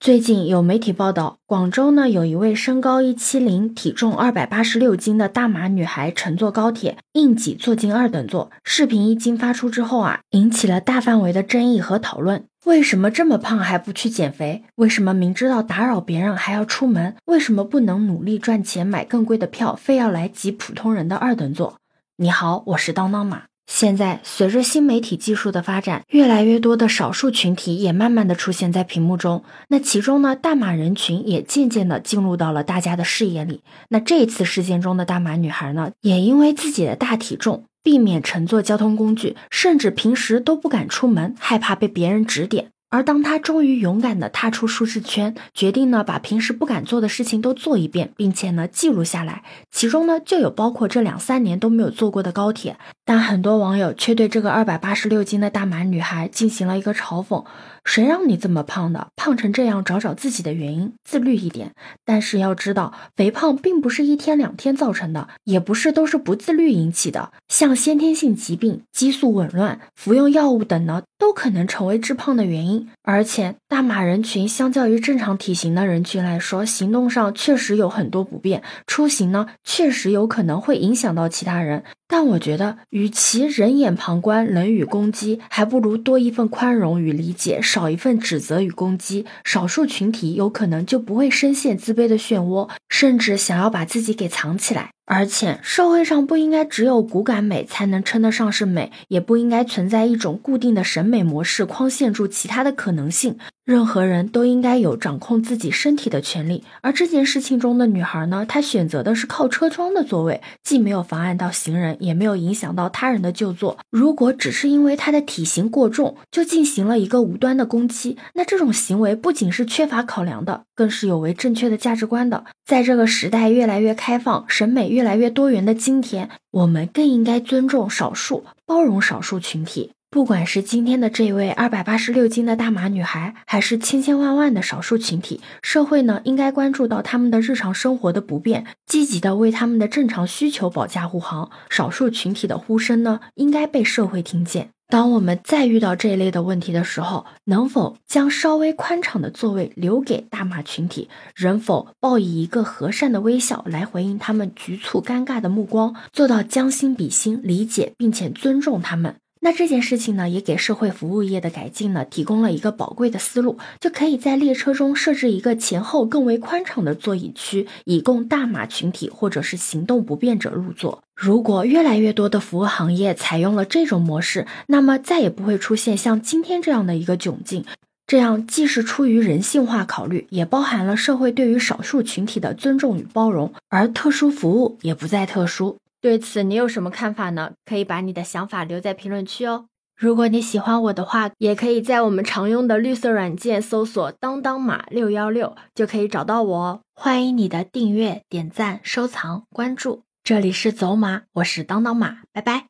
最近有媒体报道，广州呢有一位身高一七零、体重二百八十六斤的大码女孩乘坐高铁，硬挤坐进二等座。视频一经发出之后啊，引起了大范围的争议和讨论。为什么这么胖还不去减肥？为什么明知道打扰别人还要出门？为什么不能努力赚钱买更贵的票，非要来挤普通人的二等座？你好，我是当当马。现在，随着新媒体技术的发展，越来越多的少数群体也慢慢的出现在屏幕中。那其中呢，大码人群也渐渐的进入到了大家的视野里。那这一次事件中的大码女孩呢，也因为自己的大体重，避免乘坐交通工具，甚至平时都不敢出门，害怕被别人指点。而当她终于勇敢地踏出舒适圈，决定呢把平时不敢做的事情都做一遍，并且呢记录下来，其中呢就有包括这两三年都没有坐过的高铁。但很多网友却对这个二百八十六斤的大码女孩进行了一个嘲讽：谁让你这么胖的？胖成这样，找找自己的原因，自律一点。但是要知道，肥胖并不是一天两天造成的，也不是都是不自律引起的。像先天性疾病、激素紊乱、服用药物等呢，都可能成为致胖的原因。而且，大码人群相较于正常体型的人群来说，行动上确实有很多不便，出行呢确实有可能会影响到其他人。但我觉得，与其人眼旁观、冷语攻击，还不如多一份宽容与理解，少一份指责与攻击。少数群体有可能就不会深陷自卑的漩涡，甚至想要把自己给藏起来。而且，社会上不应该只有骨感美才能称得上是美，也不应该存在一种固定的审美模式，框限住其他的可能性。任何人都应该有掌控自己身体的权利，而这件事情中的女孩呢，她选择的是靠车窗的座位，既没有妨碍到行人，也没有影响到他人的就坐。如果只是因为她的体型过重就进行了一个无端的攻击，那这种行为不仅是缺乏考量的，更是有违正确的价值观的。在这个时代越来越开放、审美越越来越多元的今天，我们更应该尊重少数，包容少数群体。不管是今天的这位二百八十六斤的大码女孩，还是千千万万的少数群体，社会呢应该关注到他们的日常生活的不便，积极的为他们的正常需求保驾护航。少数群体的呼声呢，应该被社会听见。当我们再遇到这一类的问题的时候，能否将稍微宽敞的座位留给大码群体？能否报以一个和善的微笑来回应他们局促尴尬的目光，做到将心比心，理解并且尊重他们？那这件事情呢，也给社会服务业的改进呢提供了一个宝贵的思路，就可以在列车中设置一个前后更为宽敞的座椅区，以供大码群体或者是行动不便者入座。如果越来越多的服务行业采用了这种模式，那么再也不会出现像今天这样的一个窘境。这样既是出于人性化考虑，也包含了社会对于少数群体的尊重与包容，而特殊服务也不再特殊。对此，你有什么看法呢？可以把你的想法留在评论区哦。如果你喜欢我的话，也可以在我们常用的绿色软件搜索“当当码六幺六”，就可以找到我哦。欢迎你的订阅、点赞、收藏、关注。这里是走马，我是当当马，拜拜。